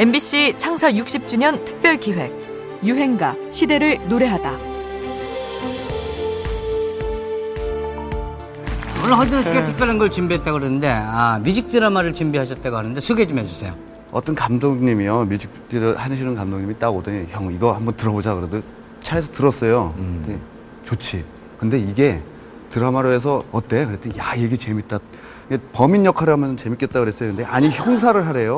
MBC 창사 60주년 특별 기획 유행가 시대를 노래하다. 오늘 허준 씨가 특별한 걸 준비했다고 그러는데 아, 뮤직 드라마를 준비하셨다고 하는데 소개 좀 해주세요. 어떤 감독님이요 뮤직비디오를 하시는 감독님이 딱 오더니 형 이거 한번 들어보자 그러더니 차에서 들었어요. 근데 좋지. 근데 이게 드라마로 해서 어때? 그랬더니 야 이게 재밌다. 범인 역할을 하면 재밌겠다 그랬어요. 근데 아니 형사를 하래요.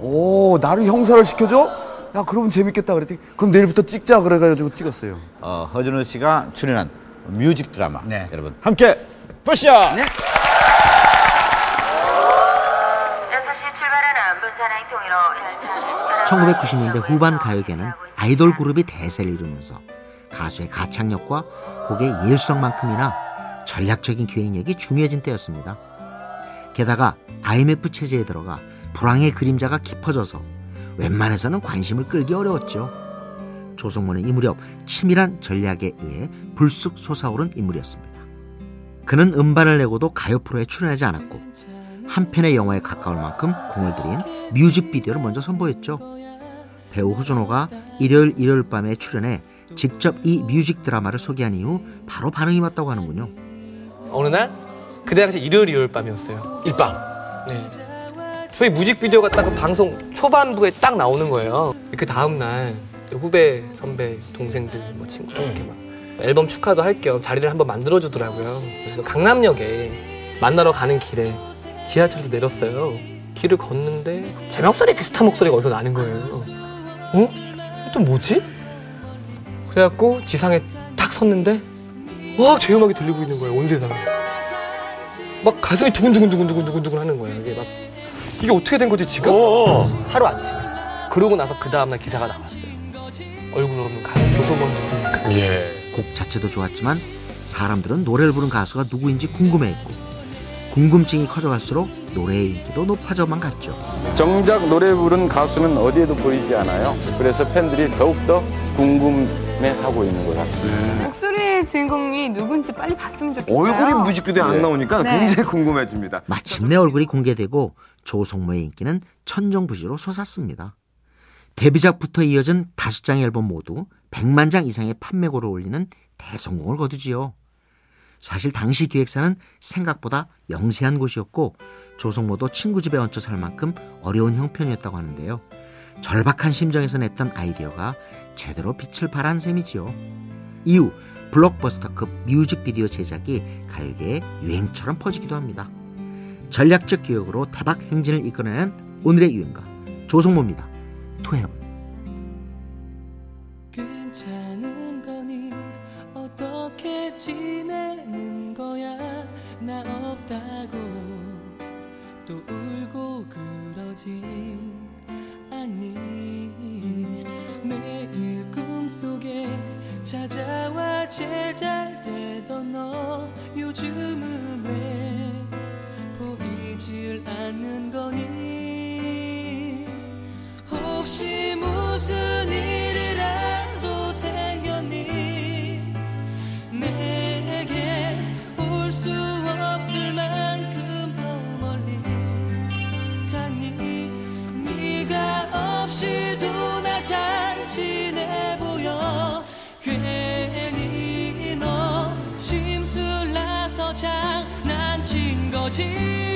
오 나를 형사를 시켜줘? 야 그러면 재밌겠다 그랬더니 그럼 내일부터 찍자 그래가지고 찍었어요. 어, 허준호 씨가 출연한 뮤직 드라마 네. 여러분 함께 보시죠. 네. 6시 출발하는 분산행 통일로 열차는 1990년대 후반 가요계는 아이돌 그룹이 대세를 이루면서 가수의 가창력과 곡의 예술성만큼이나 전략적인 기획력이 중요해진 때였습니다. 게다가 IMF 체제에 들어가 불황의 그림자가 깊어져서 웬만해서는 관심을 끌기 어려웠죠. 조성모는 이 무렵 치밀한 전략에 의해 불쑥 솟아오른 인물이었습니다. 그는 음반을 내고도 가요 프로에 출연하지 않았고 한 편의 영화에 가까울 만큼 공을 들인 뮤직비디오를 먼저 선보였죠. 배우 호준호가 일요일 일요일 밤에 출연해 직접 이 뮤직 드라마를 소개한 이후 바로 반응이 왔다고 하는군요. 어느 날 그때 당시 일요일 일요일 밤이었어요. 일밤. 네. 저희 뮤직비디오가 딱 그 방송 초반부에 딱 나오는 거예요. 그 다음 날 후배, 선배, 동생들, 뭐 친구 이렇게 막 앨범 축하도 할 겸 자리를 한번 만들어 주더라고요. 그래서 강남역에 만나러 가는 길에 지하철에서 내렸어요. 길을 걷는데 제 목소리 비슷한 목소리가 어디서 나는 거예요. 어? 또 뭐지? 그래갖고 지상에 탁 섰는데 와, 제 음악이 들리고 있는 거예요. 언제나. 막 가슴이 두근두근두근두근두근 하는 거예요. 이게 막 이게 어떻게 된 거지 지금? 하루 아침에. 그러고 나서 그 다음날 기사가 나왔어요. 얼굴 없는 가수 조성원 누구니까. 곡 자체도 좋았지만 사람들은 노래를 부른 가수가 누구인지 궁금해했고 궁금증이 커져갈수록 노래의 인기도 높아져만 갔죠. 정작 노래 부른 가수는 어디에도 보이지 않아요. 그래서 팬들이 더욱더 궁금해 하고 있는 것 같습니다. 목소리의 주인공이 누군지 빨리 봤으면 좋겠어요. 얼굴이 뮤직비디오에 안 나오니까 네. 굉장히 궁금해집니다. 마침내 얼굴이 공개되고 조성모의 인기는 천정부지로 솟았습니다. 데뷔작부터 이어진 다섯 장의 앨범 모두 100만 장 이상의 판매고를 올리는 대성공을 거두지요. 사실 당시 기획사는 생각보다 영세한 곳이었고 조성모도 친구 집에 얹혀 살 만큼 어려운 형편이었다고 하는데요. 절박한 심정에서 냈던 아이디어가 제대로 빛을 발한 셈이지요. 이후 블록버스터급 뮤직비디오 제작이 가요계의 유행처럼 퍼지기도 합니다. 전략적 기획으로 대박 행진을 이끌어내는 오늘의 유행가 조성모입니다. 투헤븐 괜찮은 거니 어떻게 지내는 거야 나 없다고 또 울고 그러진 않니 매일 꿈속에 찾아와 제잘되던 너 요즘은 왜 보이질 않는 거니 잔치내 보여. 괜히 너 심술나서 장난친 거지